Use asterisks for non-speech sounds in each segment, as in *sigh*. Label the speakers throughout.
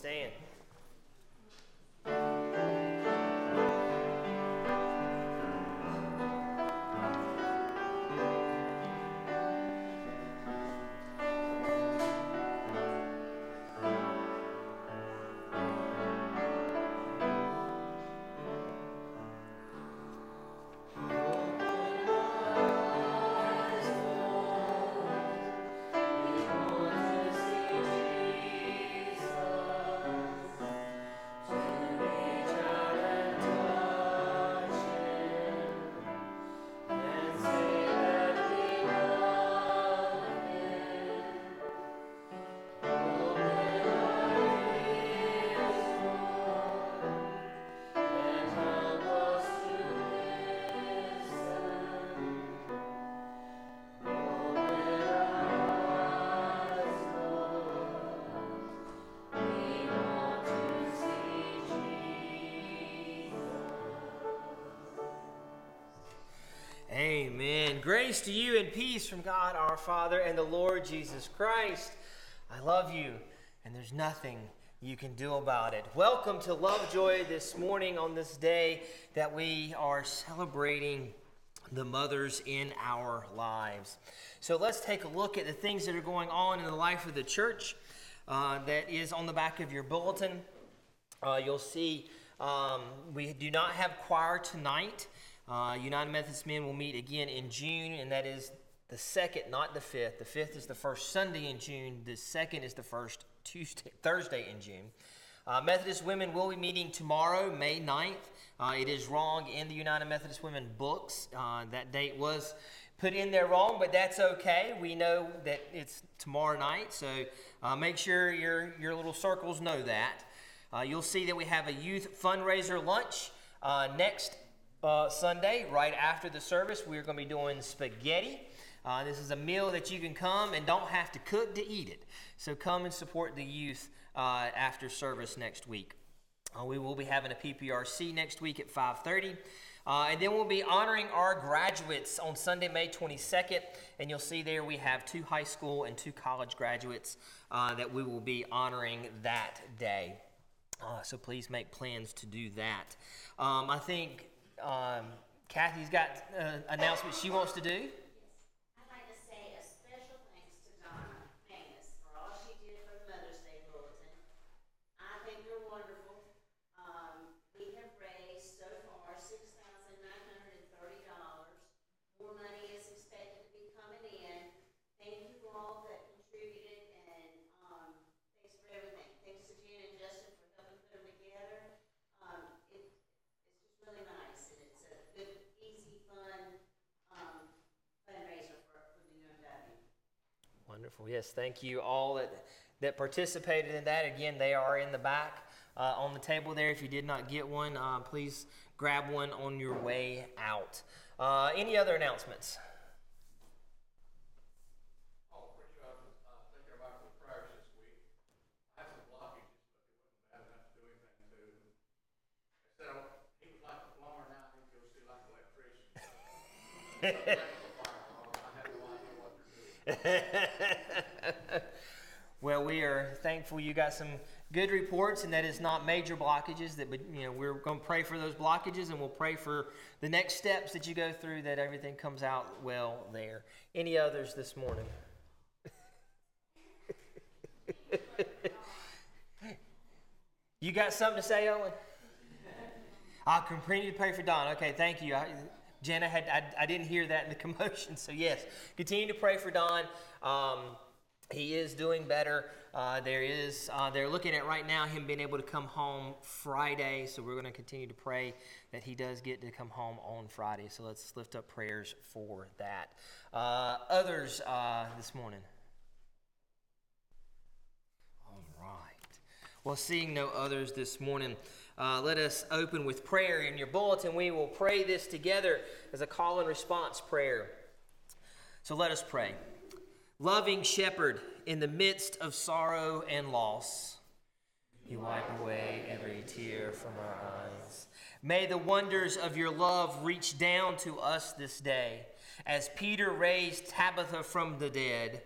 Speaker 1: Stand. Grace to you and peace from God our Father and the Lord Jesus Christ. I love you, and there's nothing you can do about it. Welcome to Lovejoy this morning on this day that we are celebrating the mothers in our lives. So let's take a look at the things that are going on in the life of the church. Uh, that is on the back of your bulletin. Uh, you'll see um, we do not have choir tonight. Uh, United Methodist Men will meet again in June, and that is the second, not the fifth. The fifth is the first Sunday in June. The second is the first Tuesday, Thursday in June. Uh, Methodist women will be meeting tomorrow, May 9th. Uh, it is wrong in the United Methodist Women books. Uh, that date was put in there wrong, but that's okay. We know that it's tomorrow night, so uh, make sure your, your little circles know that. Uh, you'll see that we have a youth fundraiser lunch uh, next uh, Sunday, right after the service. We're going to be doing spaghetti. Uh, this is a meal that you can come and don't have to cook to eat it. So come and support the youth uh, after service next week. Uh, we will be having a PPRC next week at 5:30. Uh, and then we'll be honoring our graduates on Sunday, May 22nd. And you'll see there we have two high school and two college graduates uh, that we will be honoring that day. Uh, so please make plans to do that. Um, I think um, Kathy's got an uh, announcement she wants to do. Wonderful. Yes, thank you all that, that participated in that. Again, they are in the back uh, on the table there. If you did not get one, uh, please grab one on your way out. Uh, any other announcements? *laughs* *laughs* well, we are thankful you got some good reports, and that is not major blockages. That you know, we're going to pray for those blockages, and we'll pray for the next steps that you go through, that everything comes out well there. Any others this morning? *laughs* you got something to say, Owen? I'll continue to pray for Don. Okay, thank you. I, Jenna had I, I, didn't hear that in the *laughs* commotion, so yes, continue to pray for Don. Um, he is doing better. Uh, there is uh, they're looking at right now him being able to come home Friday, so we're going to continue to pray that he does get to come home on Friday. So let's lift up prayers for that. Uh, others uh, this morning. All right. Well, seeing no others this morning. Uh, let us open with prayer. In your bulletin, we will pray this together as a call and response prayer. So let us pray. Loving shepherd, in the midst of sorrow and loss, you wipe away every tear from our eyes. May the wonders of your love reach down to us this day. As Peter raised Tabitha from the dead,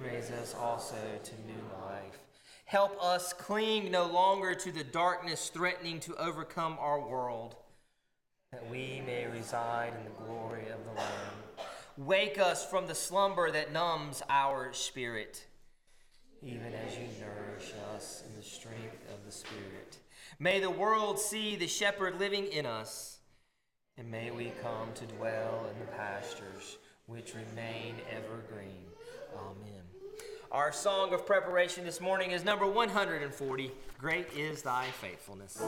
Speaker 1: raise us also to new life. Help us cling no longer to the darkness threatening to overcome our world, that we may reside in the glory of the Lamb. Wake us from the slumber that numbs our spirit, even as you nourish us in the strength of the Spirit. May the world see the shepherd living in us, and may we come to dwell in the pastures which remain evergreen. Amen. Our song of preparation this morning is number 140 Great is Thy Faithfulness.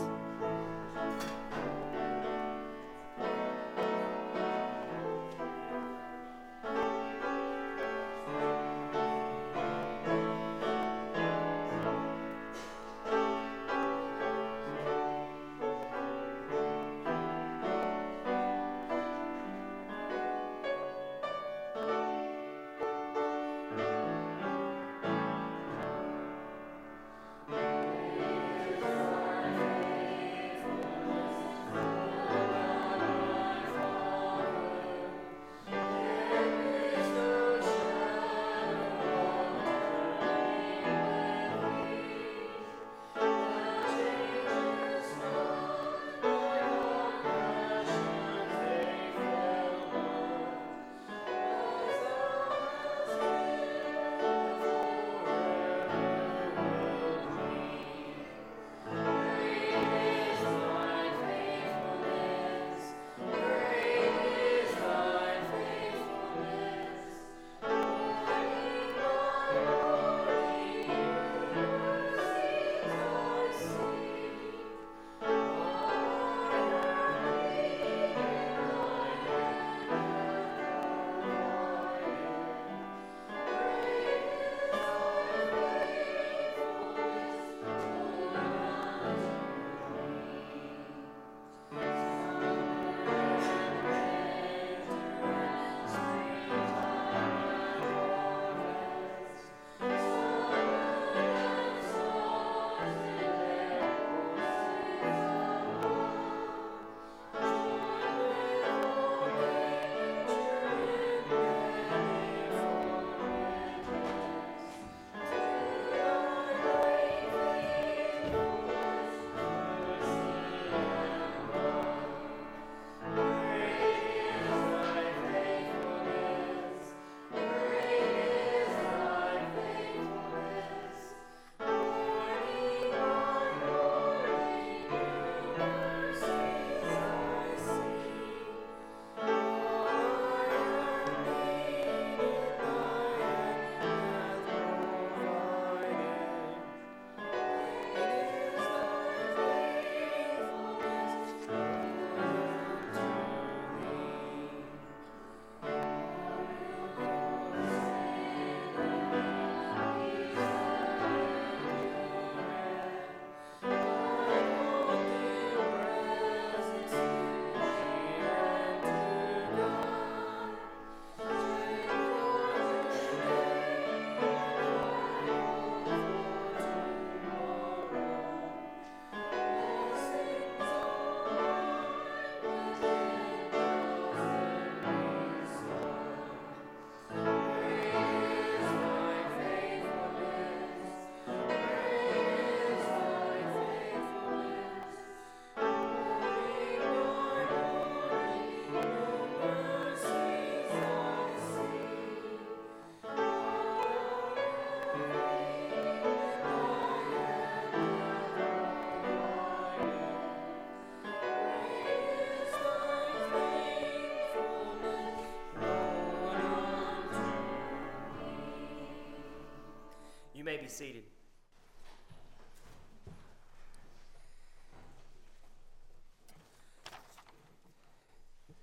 Speaker 1: Be seated.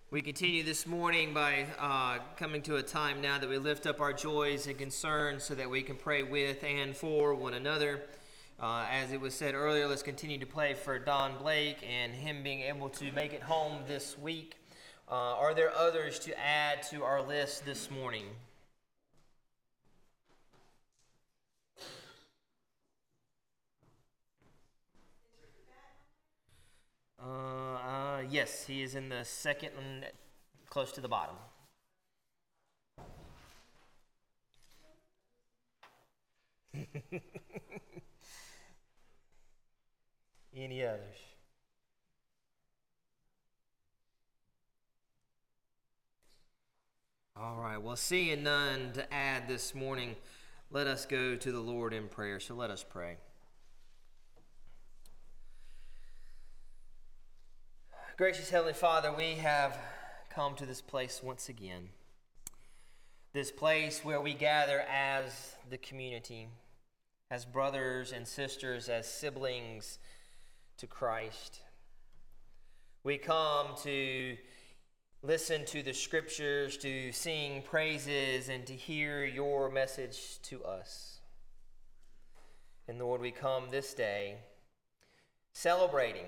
Speaker 1: We continue this morning by uh, coming to a time now that we lift up our joys and concerns so that we can pray with and for one another. Uh, as it was said earlier, let's continue to pray for Don Blake and him being able to make it home this week. Uh, are there others to add to our list this morning? Uh, uh, yes, he is in the second one, close to the bottom. *laughs* Any others? All right, well, seeing none to add this morning, let us go to the Lord in prayer. So let us pray. Gracious Heavenly Father, we have come to this place once again. This place where we gather as the community, as brothers and sisters, as siblings to Christ. We come to listen to the scriptures, to sing praises, and to hear your message to us. And Lord, we come this day celebrating,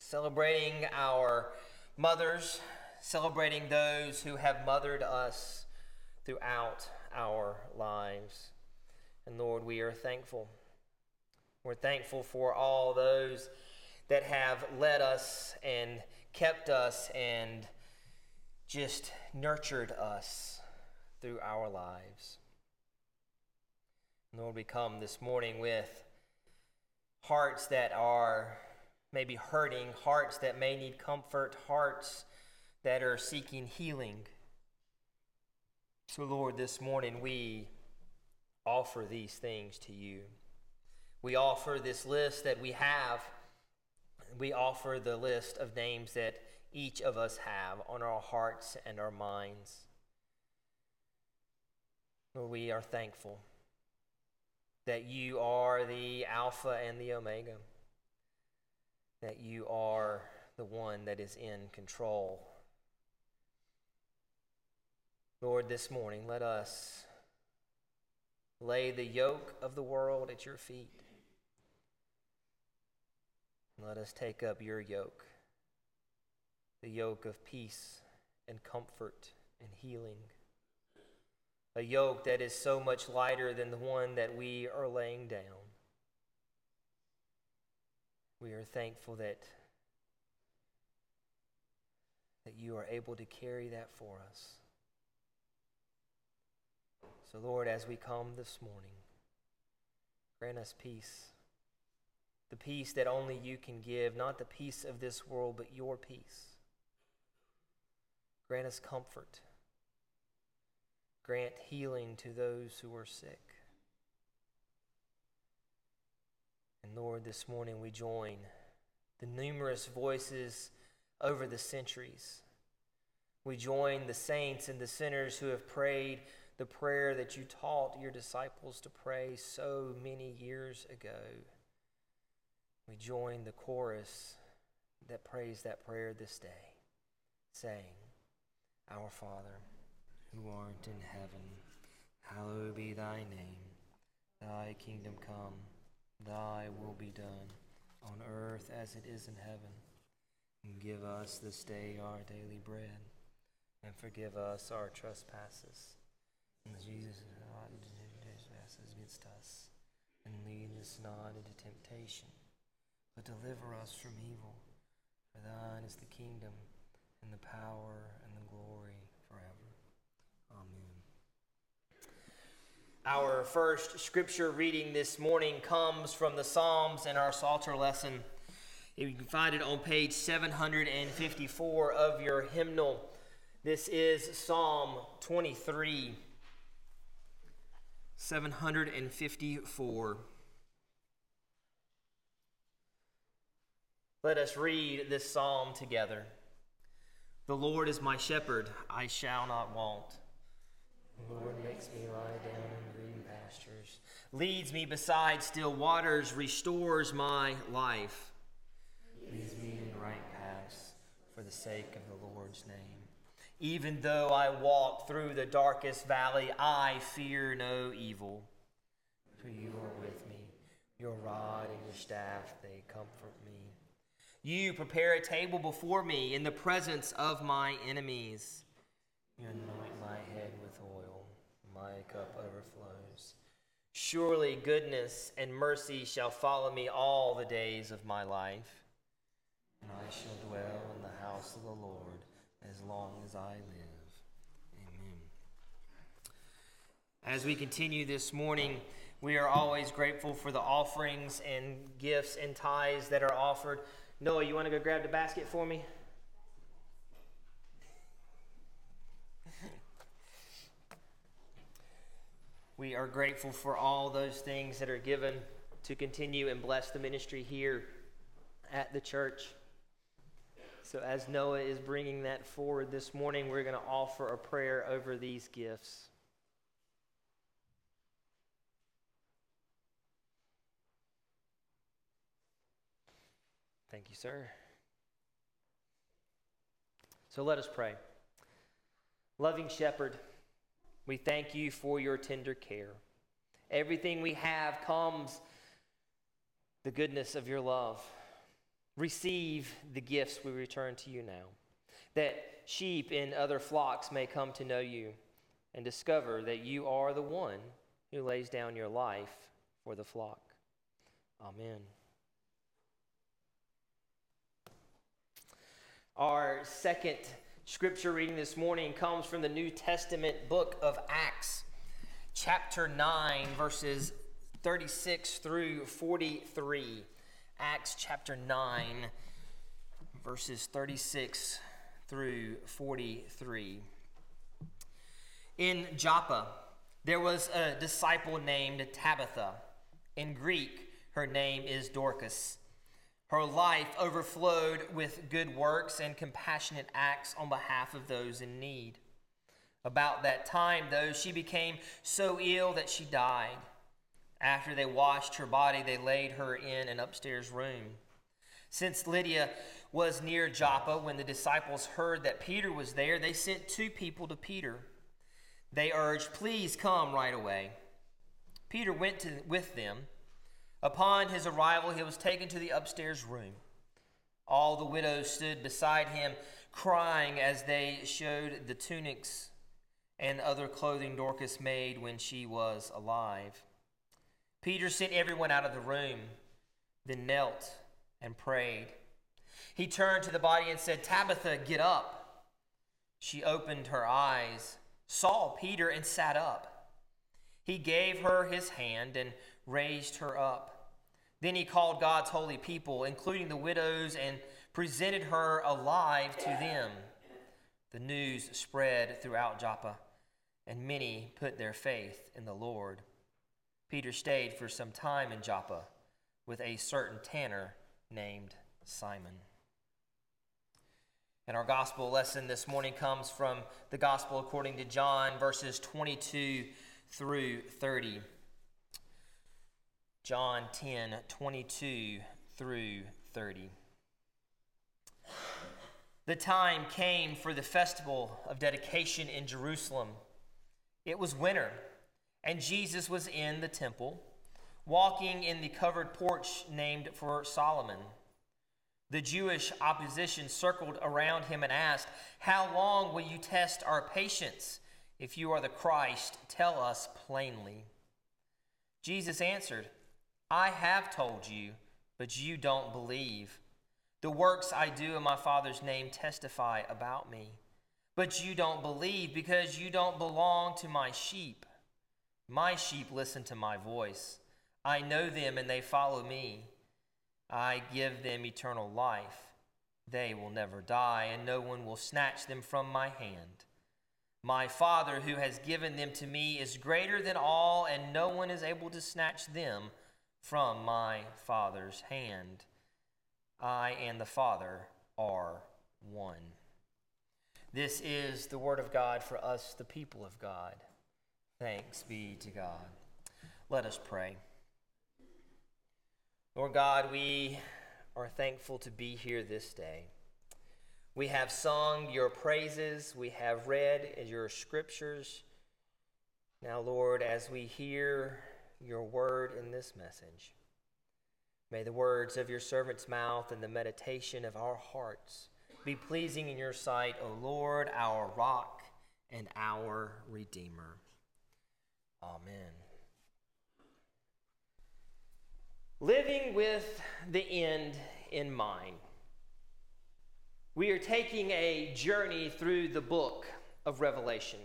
Speaker 1: celebrating our mothers, celebrating those who have mothered us throughout our lives. And Lord, we are thankful. We're thankful for all those that have led us and kept us and just nurtured us through our lives. Lord, we come this morning with hearts that are maybe hurting, hearts that may need comfort, hearts that are seeking healing. So, Lord, this morning we offer these things to you. We offer this list that we have. We offer the list of names that each of us have on our hearts and our minds. Lord, we are thankful that you are the Alpha and the Omega, that you are the one that is in control. Lord, this morning, let us lay the yoke of the world at your feet. Let us take up your yoke the yoke of peace and comfort and healing. A yoke that is so much lighter than the one that we are laying down. We are thankful that, that you are able to carry that for us. So, Lord, as we come this morning, grant us peace. The peace that only you can give, not the peace of this world, but your peace. Grant us comfort. Grant healing to those who are sick. And Lord, this morning we join the numerous voices over the centuries. We join the saints and the sinners who have prayed the prayer that you taught your disciples to pray so many years ago. We join the chorus that prays that prayer this day, saying, our Father, who art in heaven, hallowed be thy name. Thy kingdom come, thy will be done, on earth as it is in heaven. And give us this day our daily bread, and forgive us our trespasses. And Jesus is not trespasses against us, and lead us not into temptation, but deliver us from evil. For thine is the kingdom, and the power, and the glory forever. Amen. Our first scripture reading this morning comes from the Psalms in our Psalter lesson. You can find it on page 754 of your hymnal. This is Psalm 23, 754. Let us read this psalm together. The Lord is my shepherd, I shall not want. The Lord makes me lie down in green pastures, leads me beside still waters, restores my life, leads me in right paths for the sake of the Lord's name. Even though I walk through the darkest valley, I fear no evil, for you are with me. Your rod and your staff, they comfort me. You prepare a table before me in the presence of my enemies my head with oil, my cup overflows. Surely goodness and mercy shall follow me all the days of my life, and I shall dwell in the house of the Lord as long as I live. Amen. As we continue this morning, We are always grateful for the offerings and gifts and tithes that are offered. Noah, you want to go grab the basket for me? We are grateful for all those things that are given to continue and bless the ministry here at the church. So, as Noah is bringing that forward this morning, we're going to offer a prayer over these gifts. Thank you, sir. So, let us pray. Loving Shepherd, we thank you for your tender care. Everything we have comes the goodness of your love. Receive the gifts we return to you now, that sheep in other flocks may come to know you and discover that you are the one who lays down your life for the flock. Amen. Our second scripture reading this morning comes from the New Testament book of Acts, chapter 9, verses 36 through 43. Acts chapter 9, verses 36 through 43. In Joppa, there was a disciple named Tabitha. In Greek, her name is Dorcas. Her life overflowed with good works and compassionate acts on behalf of those in need. About that time, though, she became so ill that she died. After they washed her body, they laid her in an upstairs room. Since Lydda was near Joppa, when the disciples heard that Peter was there, they sent two people to Peter. They urged, Please come right away. Peter went to, with them. Upon his arrival, he was taken to the upstairs room. All the widows stood beside him, crying as they showed the tunics and other clothing Dorcas made when she was alive. Peter sent everyone out of the room, then knelt and prayed. He turned to the body and said, Tabitha, get up. She opened her eyes, saw Peter, and sat up. He gave her his hand and raised her up. Then he called God's holy people, including the widows, and presented her alive to them. The news spread throughout Joppa, and many put their faith in the Lord. Peter stayed for some time in Joppa with a certain tanner named Simon. And our gospel lesson this morning comes from the gospel according to John, verses 22 through 30. John 10, 22 through 30. The time came for the festival of dedication in Jerusalem. It was winter and Jesus was in the temple, walking in the covered porch named for Solomon. The Jewish opposition circled around him and asked, How long will you test our patience? If you are the Christ, tell us plainly. Jesus answered, I have told you, but you don't believe. The works I do in my Father's name testify about me. But you don't believe because you don't belong to my sheep. My sheep listen to my voice. I know them and they follow me. I give them eternal life. They will never die, and no one will snatch them from my hand. My Father, who has given them to me, is greater than all, and no one is able to snatch them from my Father's hand. I and the Father are one. This is the word of God for us, the people of God. Thanks be to God. Let us pray. Lord God, we are thankful to be here this day. We have sung your praises, we have read your scriptures. Now, Lord, as we hear your word in this message, may the words of your servant's mouth and the meditation of our hearts be pleasing in your sight, O Lord, our rock and our redeemer. Amen. Living with the end in mind. We are taking a journey through the book of Revelation.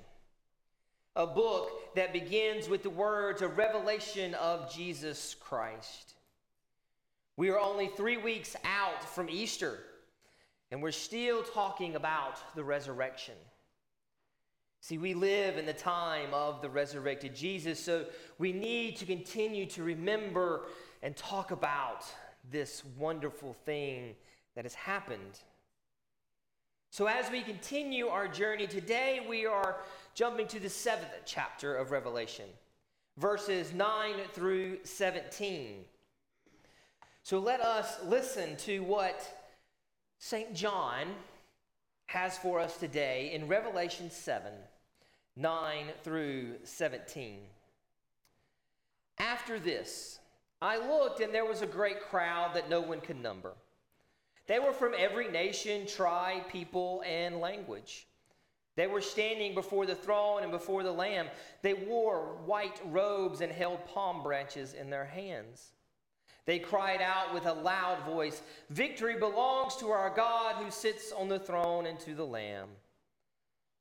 Speaker 1: A book that begins with the words of revelation of Jesus Christ. We are only three weeks out from Easter, and we're still talking about the resurrection. See, we live in the time of the resurrected Jesus, so we need to continue to remember and talk about this wonderful thing that has happened. So, as we continue our journey today, we are jumping to the seventh chapter of Revelation, verses 9 through 17. So, let us listen to what St. John has for us today in Revelation 7 9 through 17. After this, I looked, and there was a great crowd that no one could number they were from every nation, tribe, people, and language. They were standing before the throne and before the Lamb. They wore white robes and held palm branches in their hands. They cried out with a loud voice Victory belongs to our God who sits on the throne and to the Lamb.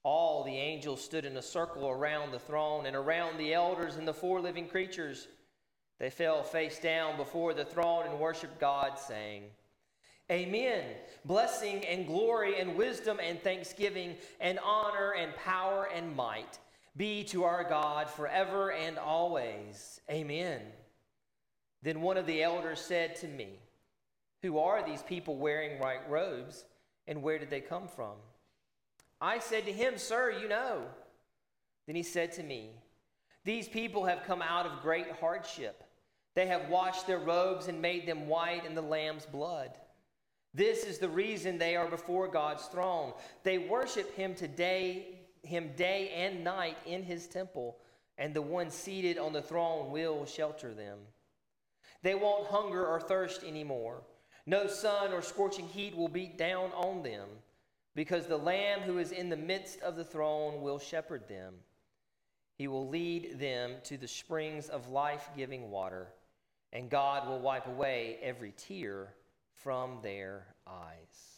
Speaker 1: All the angels stood in a circle around the throne and around the elders and the four living creatures. They fell face down before the throne and worshiped God, saying, Amen. Blessing and glory and wisdom and thanksgiving and honor and power and might be to our God forever and always. Amen. Then one of the elders said to me, Who are these people wearing white robes, and where did they come from? I said to him, Sir, you know. Then he said to me, These people have come out of great hardship. They have washed their robes and made them white in the Lamb's blood. This is the reason they are before God's throne. They worship him today, him day and night in his temple, and the one seated on the throne will shelter them. They won't hunger or thirst anymore. No sun or scorching heat will beat down on them, because the Lamb who is in the midst of the throne will shepherd them. He will lead them to the springs of life giving water, and God will wipe away every tear from their eyes.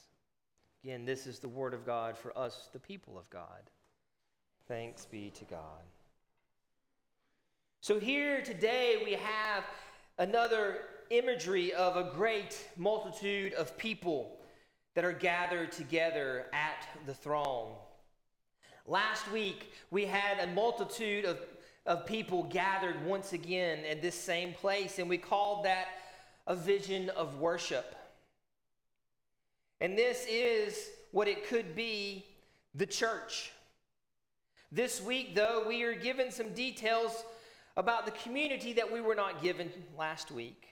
Speaker 1: Again, this is the word of God for us, the people of God. Thanks be to God. So, here today we have another imagery of a great multitude of people that are gathered together at the throne. Last week, we had a multitude of, of people gathered once again in this same place, and we called that a vision of worship. And this is what it could be the church. This week, though, we are given some details about the community that we were not given last week.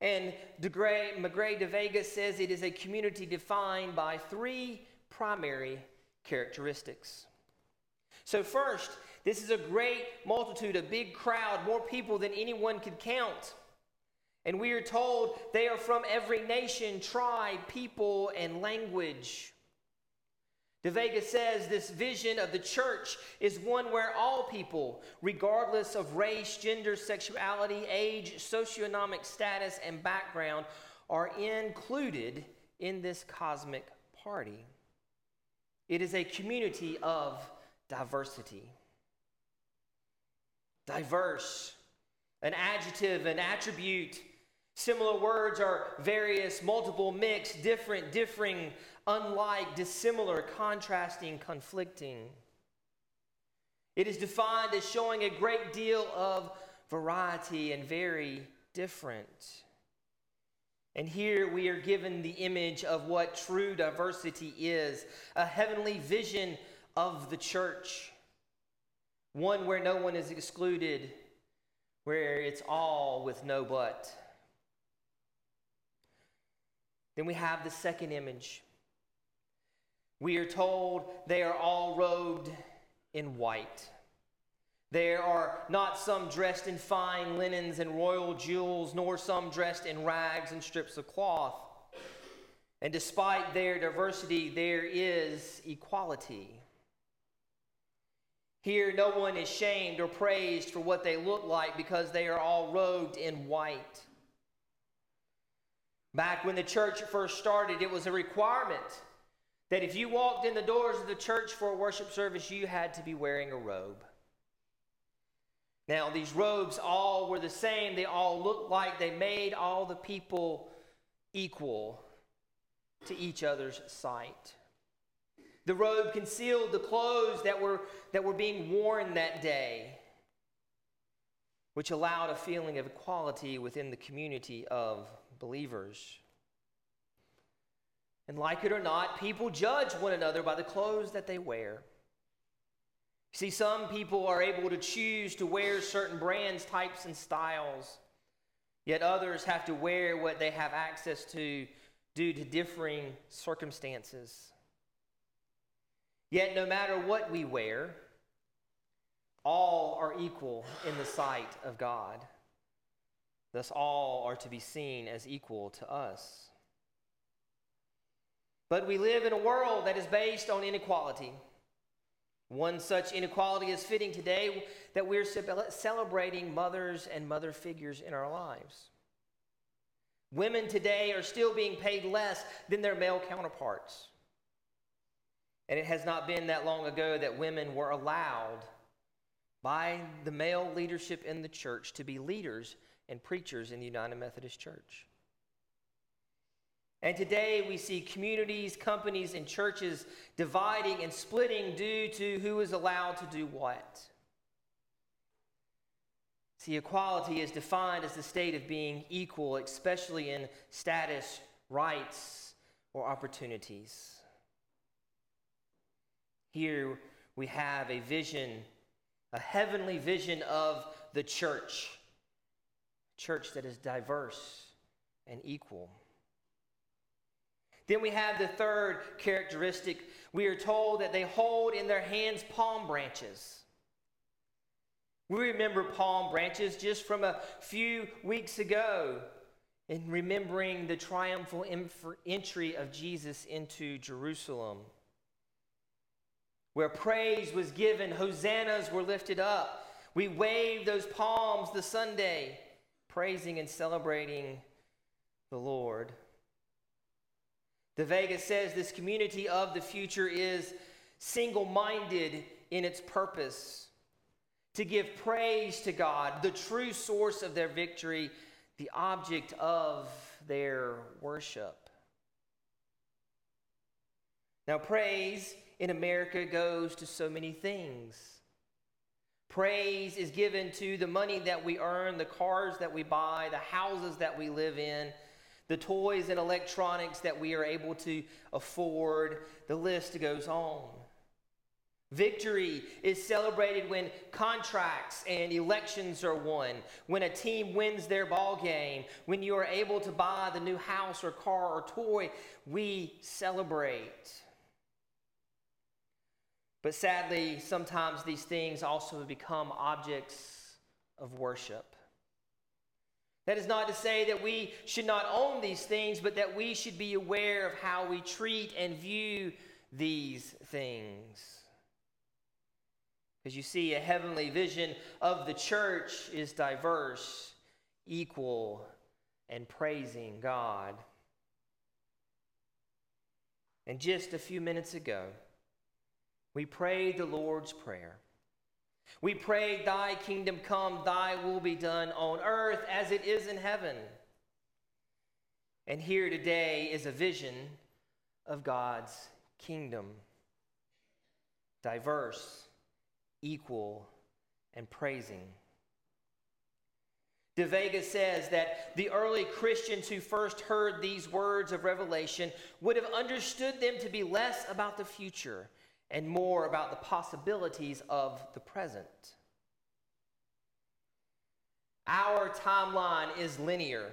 Speaker 1: And DeGray, Magrey de Vega says it is a community defined by three primary characteristics. So, first, this is a great multitude, a big crowd, more people than anyone could count. And we are told they are from every nation, tribe, people, and language. De Vega says this vision of the church is one where all people, regardless of race, gender, sexuality, age, socioeconomic status, and background, are included in this cosmic party. It is a community of diversity. Diverse, an adjective, an attribute Similar words are various, multiple, mixed, different, differing, unlike, dissimilar, contrasting, conflicting. It is defined as showing a great deal of variety and very different. And here we are given the image of what true diversity is a heavenly vision of the church, one where no one is excluded, where it's all with no but. Then we have the second image. We are told they are all robed in white. There are not some dressed in fine linens and royal jewels, nor some dressed in rags and strips of cloth. And despite their diversity, there is equality. Here, no one is shamed or praised for what they look like because they are all robed in white. Back when the church first started, it was a requirement that if you walked in the doors of the church for a worship service, you had to be wearing a robe. Now, these robes all were the same. They all looked like they made all the people equal to each other's sight. The robe concealed the clothes that were, that were being worn that day, which allowed a feeling of equality within the community of believers. And like it or not, people judge one another by the clothes that they wear. See, some people are able to choose to wear certain brands, types, and styles, yet others have to wear what they have access to due to differing circumstances. Yet, no matter what we wear, all are equal in the sight of God. Thus, all are to be seen as equal to us. But we live in a world that is based on inequality. One such inequality is fitting today that we're celebrating mothers and mother figures in our lives. Women today are still being paid less than their male counterparts. And it has not been that long ago that women were allowed by the male leadership in the church to be leaders and preachers in the United Methodist Church. And today we see communities, companies, and churches dividing and splitting due to who is allowed to do what. See, equality is defined as the state of being equal, especially in status, rights, or opportunities. Here we have a vision, a heavenly vision of the church, church that is diverse and equal. Then we have the third characteristic. We are told that they hold in their hands palm branches. We remember palm branches just from a few weeks ago in remembering the triumphal entry of Jesus into Jerusalem, where praise was given, hosannas were lifted up. We waved those palms the Sunday, praising and celebrating the Lord. De Vega says this community of the future is single minded in its purpose to give praise to God, the true source of their victory, the object of their worship. Now, praise in America goes to so many things. Praise is given to the money that we earn, the cars that we buy, the houses that we live in the toys and electronics that we are able to afford. The list goes on. Victory is celebrated when contracts and elections are won, when a team wins their ball game, when you are able to buy the new house or car or toy, we celebrate. But sadly, sometimes these things also become objects of worship. That is not to say that we should not own these things, but that we should be aware of how we treat and view these things. As you see, a heavenly vision of the church is diverse, equal, and praising God. And just a few minutes ago, we prayed the Lord's Prayer. We pray, Thy kingdom come, Thy will be done on earth as it is in heaven. And here today is a vision of God's kingdom diverse, equal, and praising. De Vega says that the early Christians who first heard these words of revelation would have understood them to be less about the future and more about the possibilities of the present. Our timeline is linear.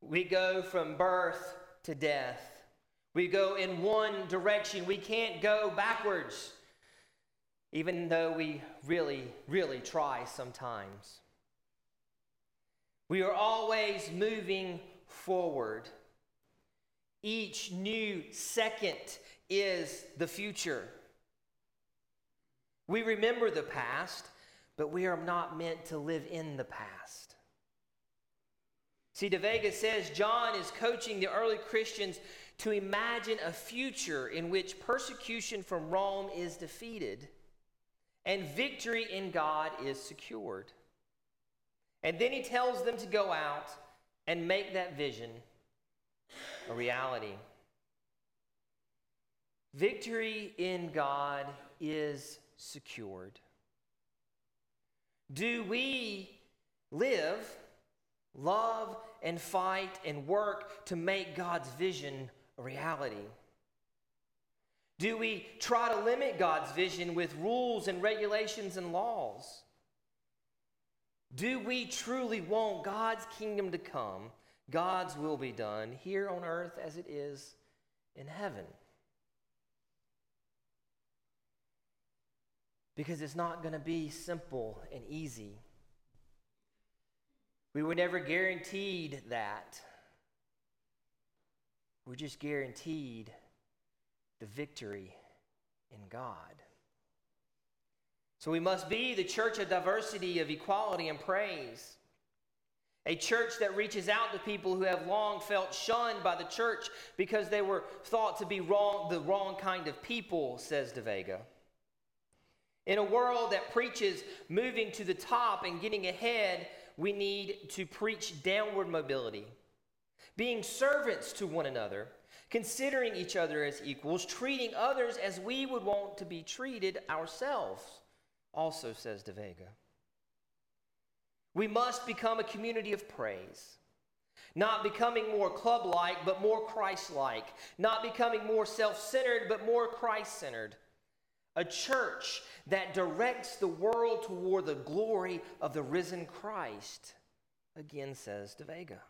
Speaker 1: We go from birth to death. We go in one direction. We can't go backwards, even though we really, really try sometimes. We are always moving forward. Each new second is the future. We remember the past, but we are not meant to live in the past. See, De Vega says John is coaching the early Christians to imagine a future in which persecution from Rome is defeated and victory in God is secured. And then he tells them to go out and make that vision a reality. Victory in God is secured. Do we live, love, and fight and work to make God's vision a reality? Do we try to limit God's vision with rules and regulations and laws? Do we truly want God's kingdom to come, God's will be done here on earth as it is in heaven? Because it's not going to be simple and easy. We were never guaranteed that. We're just guaranteed the victory in God. So we must be the church of diversity, of equality, and praise. A church that reaches out to people who have long felt shunned by the church because they were thought to be wrong, the wrong kind of people, says De Vega. In a world that preaches moving to the top and getting ahead, we need to preach downward mobility, being servants to one another, considering each other as equals, treating others as we would want to be treated ourselves, also says De Vega. We must become a community of praise. Not becoming more club like, but more Christ like. Not becoming more self centered, but more Christ centered. A church that directs the world toward the glory of the risen Christ, again says De Vega.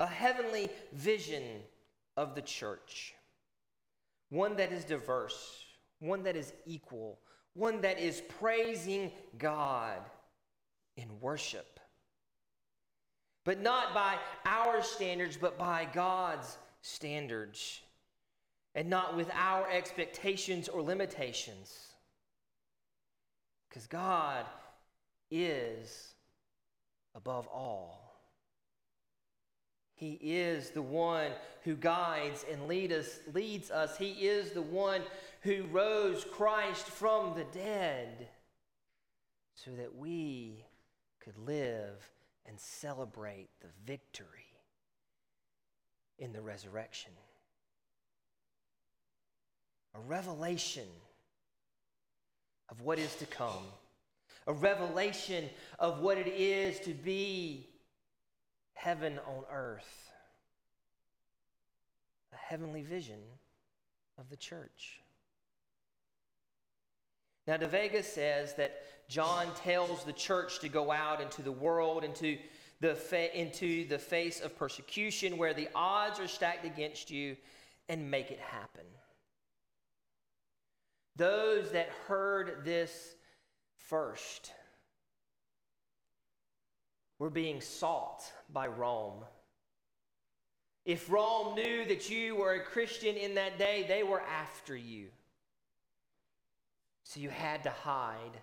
Speaker 1: A heavenly vision of the church, one that is diverse, one that is equal, one that is praising God in worship. But not by our standards, but by God's standards and not with our expectations or limitations. Because God is above all. He is the one who guides and lead us, leads us. He is the one who rose Christ from the dead so that we could live and celebrate the victory in the resurrection. A revelation of what is to come, a revelation of what it is to be heaven on earth, a heavenly vision of the church. Now, De Vega says that John tells the church to go out into the world, into the, fa- into the face of persecution where the odds are stacked against you, and make it happen. Those that heard this first were being sought by Rome. If Rome knew that you were a Christian in that day, they were after you. So you had to hide.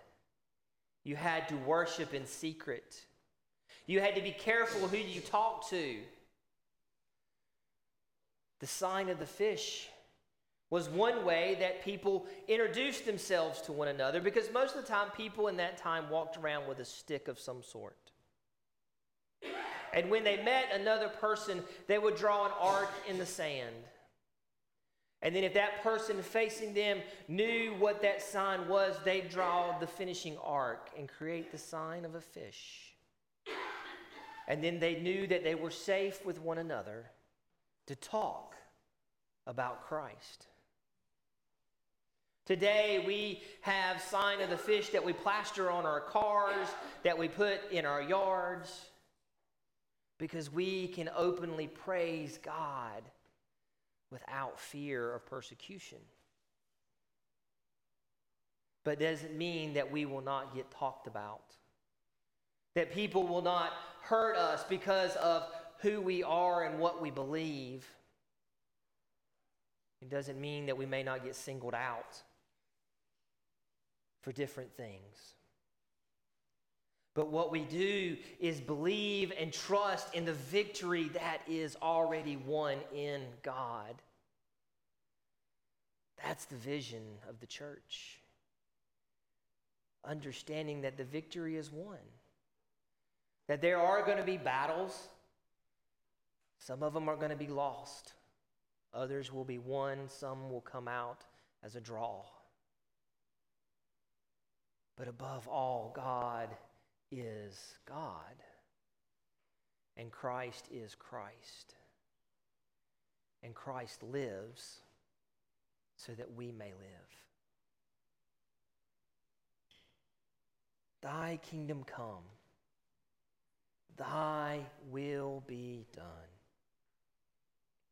Speaker 1: You had to worship in secret. You had to be careful who you talked to. The sign of the fish was one way that people introduced themselves to one another because most of the time people in that time walked around with a stick of some sort. And when they met another person, they would draw an arc in the sand. And then, if that person facing them knew what that sign was, they'd draw the finishing arc and create the sign of a fish. And then they knew that they were safe with one another to talk about Christ. Today we have sign of the fish that we plaster on our cars, that we put in our yards, because we can openly praise God without fear of persecution. But doesn't mean that we will not get talked about. That people will not hurt us because of who we are and what we believe. It doesn't mean that we may not get singled out for different things. But what we do is believe and trust in the victory that is already won in God. That's the vision of the church. Understanding that the victory is won, that there are going to be battles, some of them are going to be lost, others will be won, some will come out as a draw. But above all, God is God, and Christ is Christ. And Christ lives so that we may live. Thy kingdom come, thy will be done,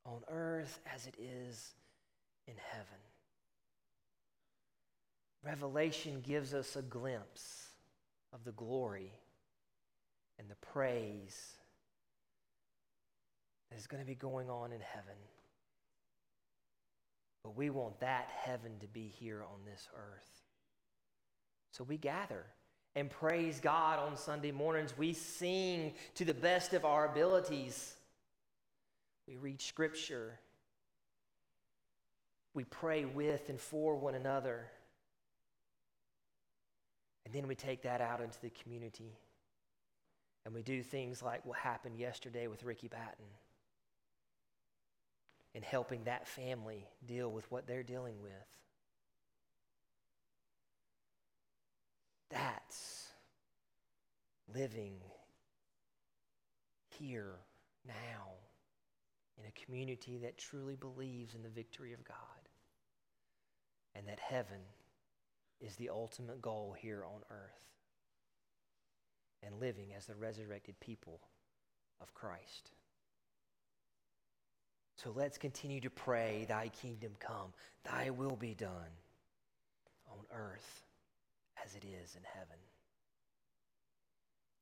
Speaker 1: on earth as it is in heaven. Revelation gives us a glimpse of the glory and the praise that is going to be going on in heaven. But we want that heaven to be here on this earth. So we gather and praise God on Sunday mornings. We sing to the best of our abilities. We read scripture. We pray with and for one another. And then we take that out into the community. And we do things like what happened yesterday with Ricky Patton and helping that family deal with what they're dealing with. That's living here, now, in a community that truly believes in the victory of God and that heaven is the ultimate goal here on earth and living as the resurrected people of Christ. So let's continue to pray, Thy kingdom come, Thy will be done on earth as it is in heaven.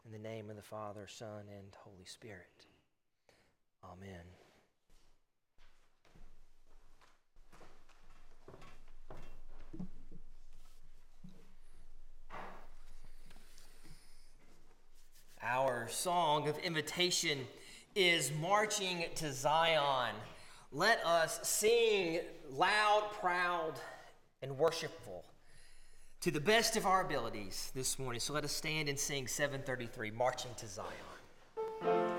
Speaker 1: In the name of the Father, Son, and Holy Spirit. Amen. Our song of invitation is Marching to Zion. Let us sing loud, proud, and worshipful to the best of our abilities this morning. So let us stand and sing 733, Marching to Zion.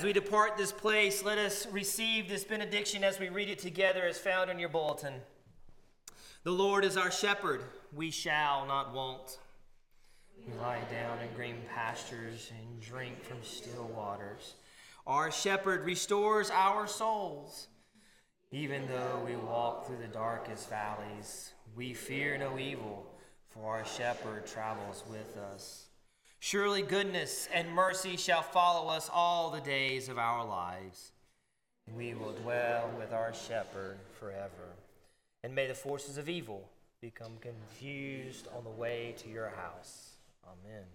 Speaker 1: As we depart this place, let us receive this benediction as we read it together as found in your bulletin. The Lord is our shepherd, we shall not want. We lie down in green pastures and drink from still waters. Our shepherd restores our souls. Even though we walk through the darkest valleys, we fear no evil, for our shepherd travels with us. Surely goodness and mercy shall follow us all the days of our lives. And we will dwell with our shepherd forever. And may the forces of evil become confused on the way to your house. Amen.